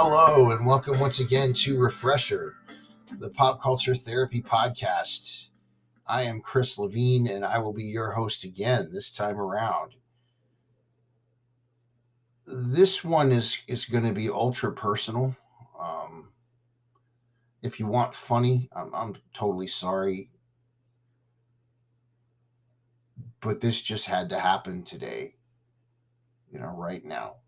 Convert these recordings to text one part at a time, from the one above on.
hello, and welcome once again to Refresher, the pop culture therapy podcast. I am Chris Levine, and I will be your host again this time around. This one is is going to be ultra personal. Um, if you want funny, I'm, I'm totally sorry, but this just had to happen today. You know, right now.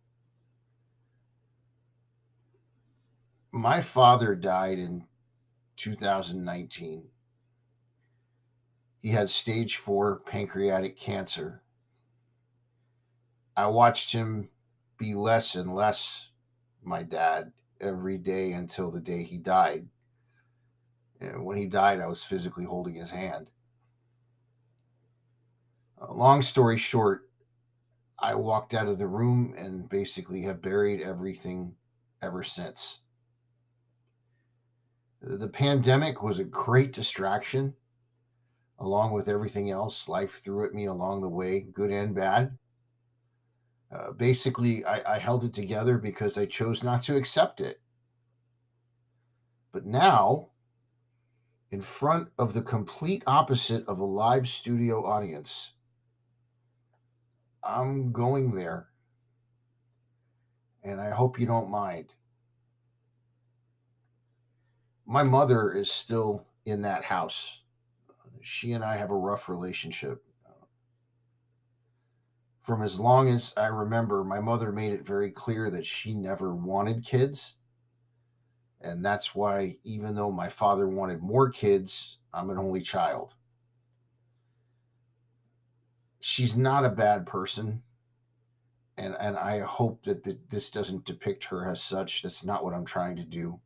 My father died in 2019. He had stage four pancreatic cancer. I watched him be less and less my dad every day until the day he died. And when he died, I was physically holding his hand. Uh, long story short, I walked out of the room and basically have buried everything ever since. The pandemic was a great distraction, along with everything else life threw at me along the way, good and bad. Uh, basically, I, I held it together because I chose not to accept it. But now, in front of the complete opposite of a live studio audience, I'm going there. And I hope you don't mind my mother is still in that house. She and I have a rough relationship. From as long as I remember, my mother made it very clear that she never wanted kids. And that's why, even though my father wanted more kids, I'm an only child. She's not a bad person. And, and I hope that this doesn't depict her as such. That's not what I'm trying to do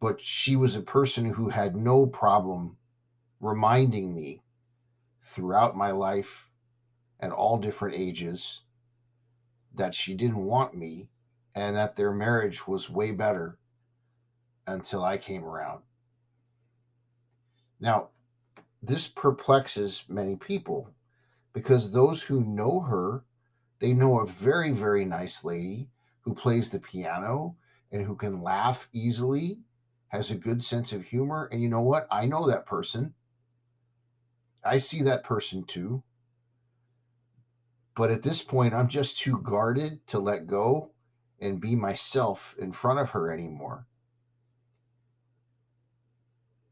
but she was a person who had no problem reminding me throughout my life at all different ages that she didn't want me and that their marriage was way better until I came around. Now, this perplexes many people because those who know her, they know a very, very nice lady who plays the piano and who can laugh easily has a good sense of humor. And you know what? I know that person. I see that person too. But at this point, I'm just too guarded to let go and be myself in front of her anymore.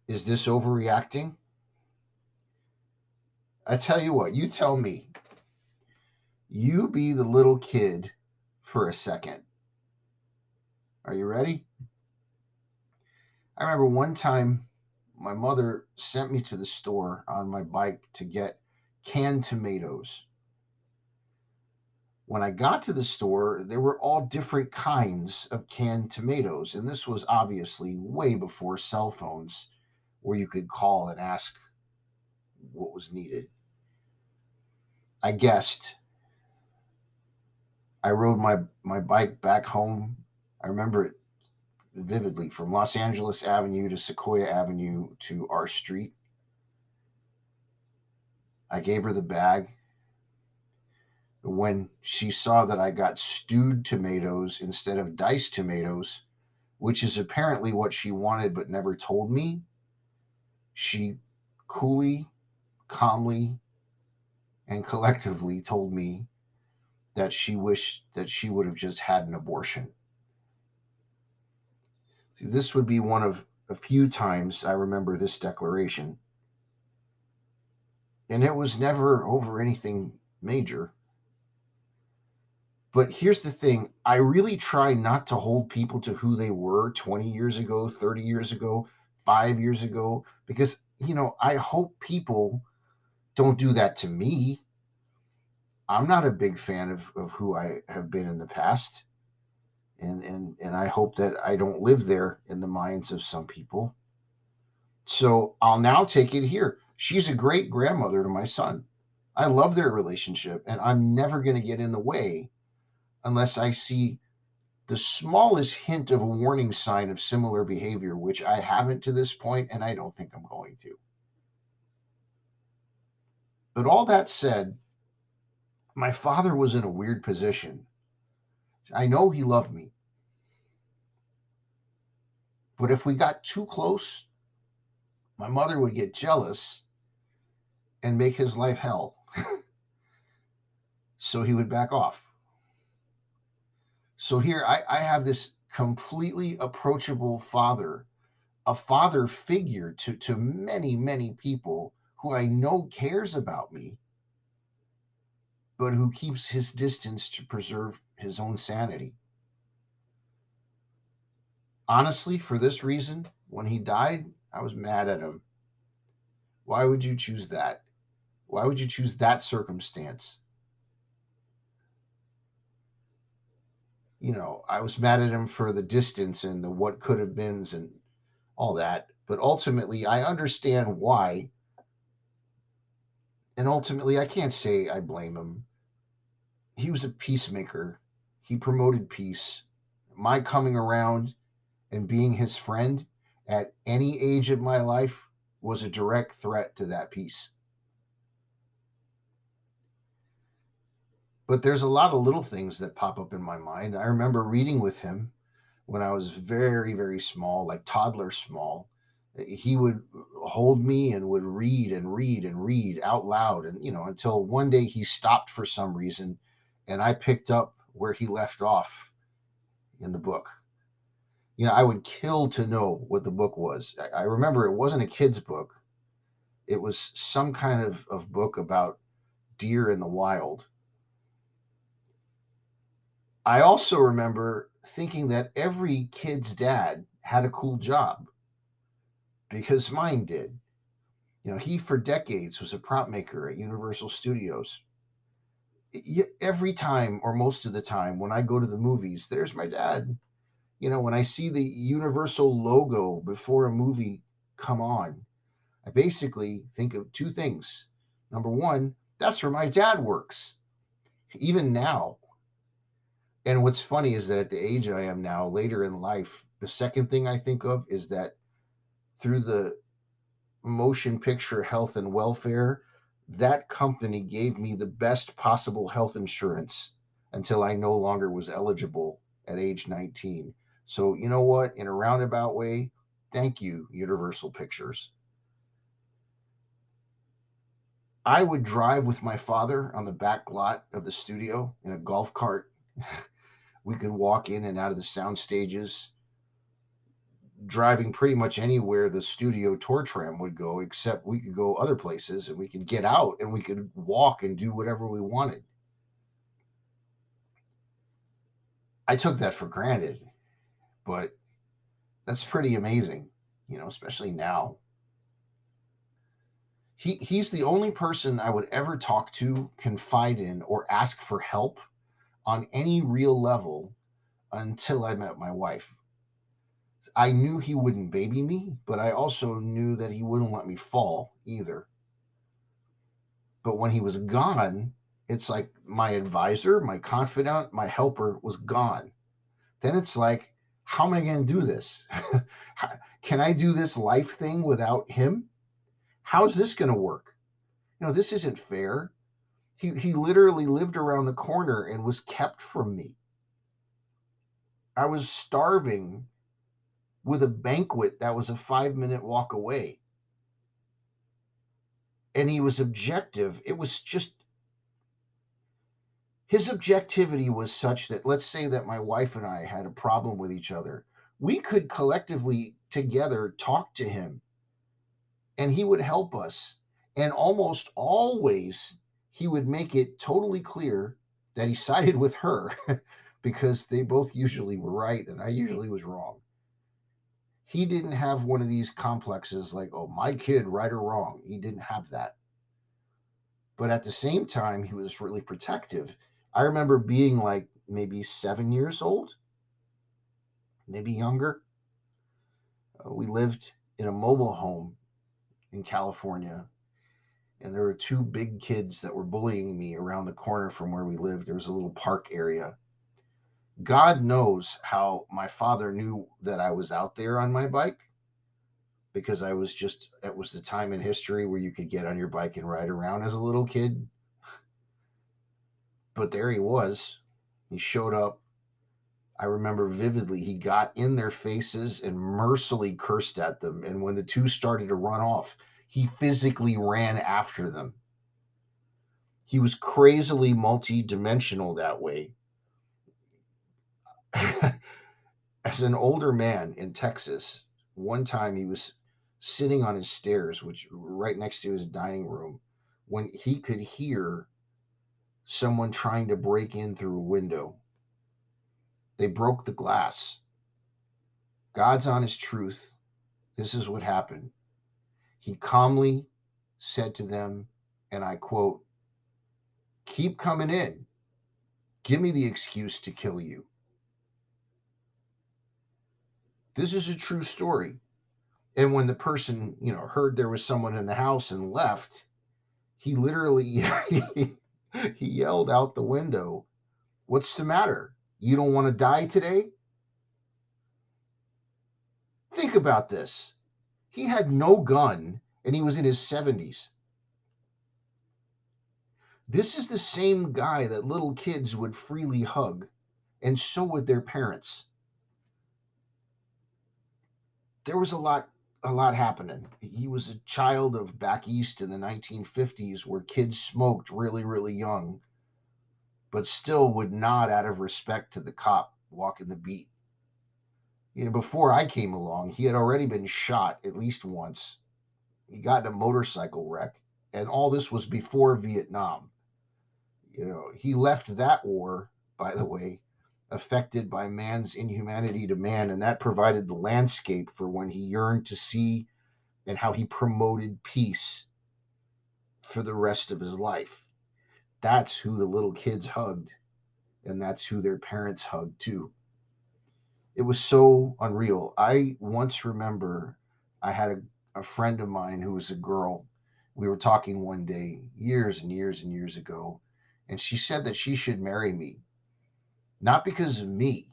Is this overreacting? I tell you what, you tell me. You be the little kid for a second. Are you ready? I remember one time my mother sent me to the store on my bike to get canned tomatoes. When I got to the store, there were all different kinds of canned tomatoes. And this was obviously way before cell phones where you could call and ask what was needed. I guessed. I rode my, my bike back home. I remember it vividly from Los Angeles Avenue to Sequoia Avenue to our street. I gave her the bag. When she saw that I got stewed tomatoes instead of diced tomatoes, which is apparently what she wanted but never told me, she coolly, calmly, and collectively told me that she wished that she would have just had an abortion. See, this would be one of a few times I remember this declaration. And it was never over anything major. But here's the thing I really try not to hold people to who they were 20 years ago, 30 years ago, five years ago, because, you know, I hope people don't do that to me. I'm not a big fan of, of who I have been in the past and and and I hope that I don't live there in the minds of some people. So I'll now take it here. She's a great grandmother to my son. I love their relationship, and I'm never going to get in the way unless I see the smallest hint of a warning sign of similar behavior, which I haven't to this point, and I don't think I'm going to. But all that said, my father was in a weird position I know he loved me. But if we got too close, my mother would get jealous and make his life hell. so he would back off. So here I, I have this completely approachable father, a father figure to, to many, many people who I know cares about me, but who keeps his distance to preserve his own sanity. Honestly, for this reason, when he died, I was mad at him. Why would you choose that? Why would you choose that circumstance? You know, I was mad at him for the distance and the what could have beens and all that. But ultimately, I understand why. And ultimately, I can't say I blame him. He was a peacemaker, he promoted peace. My coming around and being his friend at any age of my life was a direct threat to that peace. But there's a lot of little things that pop up in my mind. I remember reading with him when I was very, very small, like toddler small. He would hold me and would read and read and read out loud. And, you know, until one day he stopped for some reason and I picked up where he left off in the book. You know, I would kill to know what the book was. I, remember it wasn't a kid's book, it was some kind of, of book about deer in the wild I also remember thinking that every kid's dad had a cool job because mine did. You know, he for decades was a prop maker at Universal Studios. Every time, or most of the time, when I go to the movies, there's my dad. You know, when I see the Universal logo before a movie come on, I basically think of two things. Number one, that's where my dad works. Even now, and what's funny is that at the age I am now, later in life, the second thing I think of is that through the motion picture health and welfare, that company gave me the best possible health insurance until I no longer was eligible at age 19. So, you know what? In a roundabout way, thank you, Universal Pictures. I would drive with my father on the back lot of the studio in a golf cart we could walk in and out of the sound stages driving pretty much anywhere the studio tour tram would go except we could go other places and we could get out and we could walk and do whatever we wanted i took that for granted but that's pretty amazing you know especially now he he's the only person i would ever talk to confide in or ask for help on any real level until I met my wife. I knew he wouldn't baby me, but I also knew that he wouldn't let me fall either. But when he was gone, it's like my advisor, my confidant, my helper was gone. Then it's like, how am I going to do this? Can I do this life thing without him? How's this going to work? You know, this isn't fair. He, he literally lived around the corner and was kept from me. I was starving with a banquet that was a five minute walk away. And he was objective. It was just his objectivity was such that let's say that my wife and I had a problem with each other. We could collectively together talk to him and he would help us. And almost always he would make it totally clear that he sided with her because they both usually were right and I usually was wrong. He didn't have one of these complexes like, oh, my kid, right or wrong. He didn't have that. But at the same time, he was really protective. I remember being like maybe seven years old, maybe younger. Uh, we lived in a mobile home in California and there were two big kids that were bullying me around the corner from where we lived. There was a little park area. God knows how my father knew that I was out there on my bike because I was just, it was the time in history where you could get on your bike and ride around as a little kid. But there he was. He showed up. I remember vividly, he got in their faces and mercilessly cursed at them. And when the two started to run off, he physically ran after them. He was crazily multi-dimensional that way. As an older man in Texas, one time he was sitting on his stairs, which right next to his dining room, when he could hear someone trying to break in through a window. They broke the glass. God's honest truth. This is what happened. He calmly said to them, and I quote, Keep coming in. Give me the excuse to kill you. This is a true story. And when the person, you know, heard there was someone in the house and left, he literally he yelled out the window, What's the matter? You don't want to die today? Think about this. He had no gun and he was in his 70s. This is the same guy that little kids would freely hug, and so would their parents. There was a lot a lot happening. He was a child of back east in the 1950s where kids smoked really, really young, but still would nod out of respect to the cop walking the beat. You know, before I came along, he had already been shot at least once. He got in a motorcycle wreck, and all this was before Vietnam. You know, he left that war, by the way, affected by man's inhumanity to man, and that provided the landscape for when he yearned to see and how he promoted peace for the rest of his life. That's who the little kids hugged, and that's who their parents hugged too. It was so unreal. I once remember I had a, a friend of mine who was a girl. We were talking one day, years and years and years ago, and she said that she should marry me not because of me,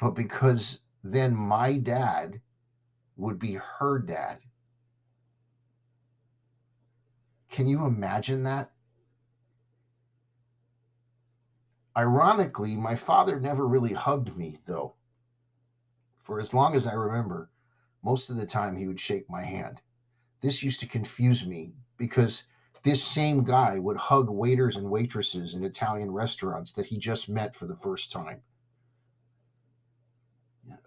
but because then my dad would be her dad. Can you imagine that? Ironically, my father never really hugged me, though. For as long as I remember, most of the time he would shake my hand. This used to confuse me because this same guy would hug waiters and waitresses in Italian restaurants that he just met for the first time.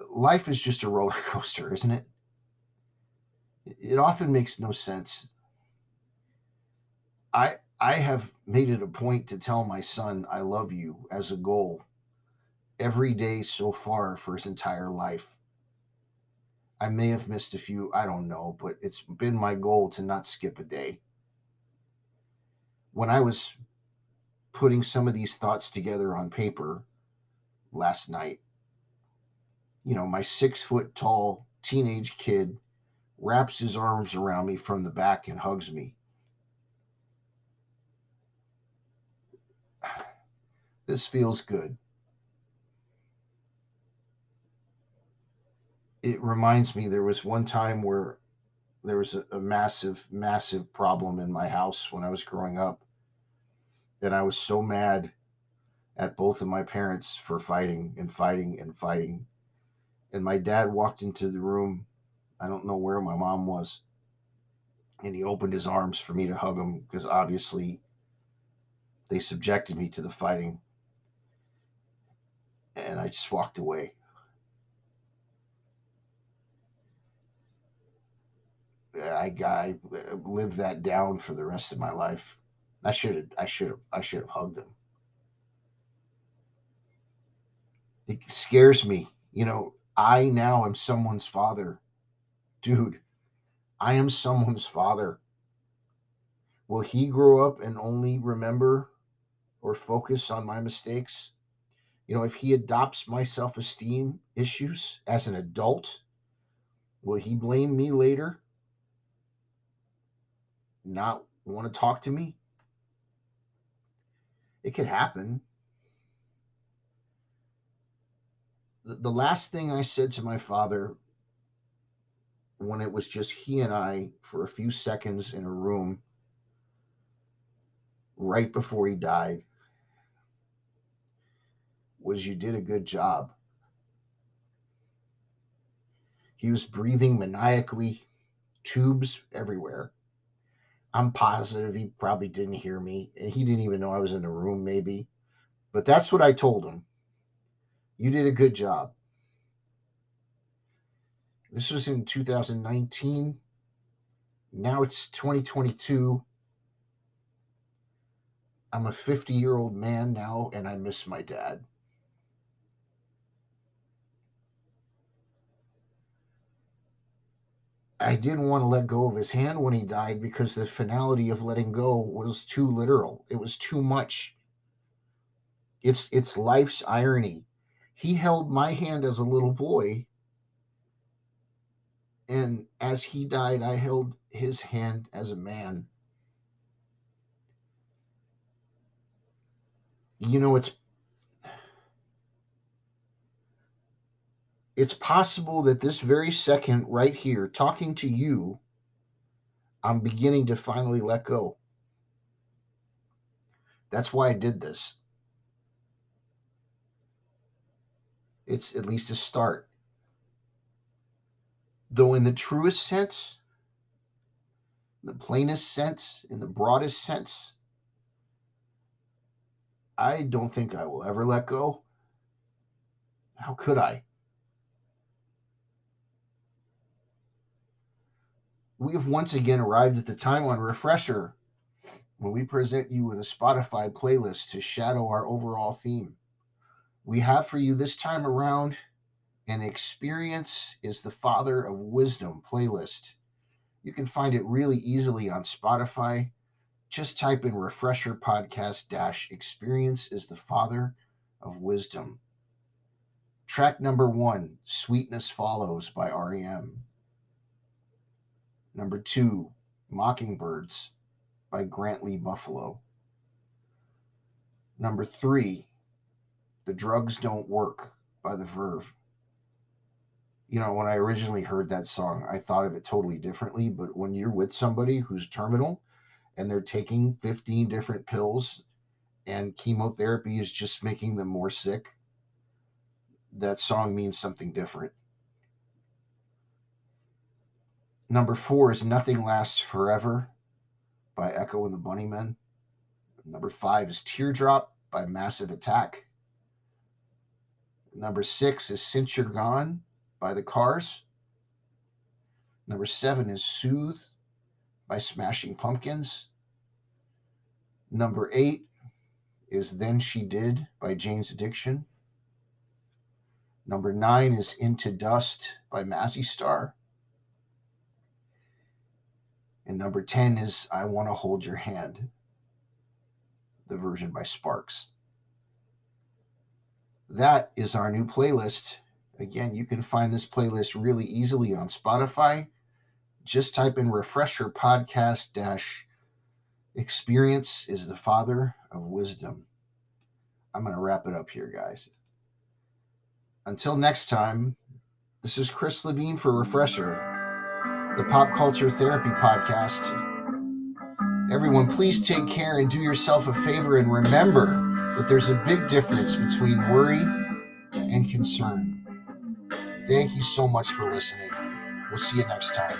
Life is just a roller coaster, isn't it? It often makes no sense. I I have made it a point to tell my son I love you as a goal every day so far for his entire life. I may have missed a few, I don't know, but it's been my goal to not skip a day when I was putting some of these thoughts together on paper last night, you know, my six foot tall teenage kid wraps his arms around me from the back and hugs me. This feels good. It reminds me there was one time where there was a, a massive, massive problem in my house when I was growing up and I was so mad at both of my parents for fighting and fighting and fighting. And my dad walked into the room. I don't know where my mom was. And he opened his arms for me to hug him because obviously they subjected me to the fighting. And I just walked away. I, I lived that down for the rest of my life. I should have I should have I should have hugged him. It scares me. You know, I now am someone's father. Dude, I am someone's father. Will he grow up and only remember or focus on my mistakes? You know, if he adopts my self esteem issues as an adult, will he blame me later? Not want to talk to me? It could happen. The, the last thing I said to my father when it was just he and I for a few seconds in a room right before he died was you did a good job. He was breathing maniacally, tubes everywhere. I'm positive he probably didn't hear me. He didn't even know I was in the room, maybe. But that's what I told him. You did a good job. This was in 2019. Now it's 2022. I'm a 50 year old man now, and I miss my dad. I didn't want to let go of his hand when he died because the finality of letting go was too literal. It was too much. It's it's life's irony. He held my hand as a little boy and as he died I held his hand as a man. You know it's it's possible that this very second, right here, talking to you, I'm beginning to finally let go. That's why I did this. It's at least a start. Though, in the truest sense, the plainest sense, in the broadest sense, I don't think I will ever let go. How could I? We have once again arrived at the time on Refresher when we present you with a Spotify playlist to shadow our overall theme. We have for you this time around an Experience is the Father of Wisdom playlist. You can find it really easily on Spotify. Just type in Refresher Podcast dash Experience is the Father of Wisdom. Track number one, Sweetness Follows by REM. Number two, Mockingbirds by Grant Lee Buffalo. Number three, The Drugs Don't Work by The Verve. You know, when I originally heard that song, I thought of it totally differently. But when you're with somebody who's terminal and they're taking 15 different pills and chemotherapy is just making them more sick, that song means something different. Number four is Nothing Lasts Forever by Echo and the Bunnymen. Number five is Teardrop by Massive Attack. Number six is Since You're Gone by The Cars. Number seven is Soothe by Smashing Pumpkins. Number eight is Then She Did by Jane's Addiction. Number nine is Into Dust by Mazzy Star. And number 10 is I Want to Hold Your Hand, the version by Sparks. That is our new playlist. Again, you can find this playlist really easily on Spotify. Just type in refresher podcast dash experience is the father of wisdom. I'm going to wrap it up here, guys. Until next time, this is Chris Levine for Refresher the Pop Culture Therapy Podcast. Everyone, please take care and do yourself a favor and remember that there's a big difference between worry and concern. Thank you so much for listening. We'll see you next time.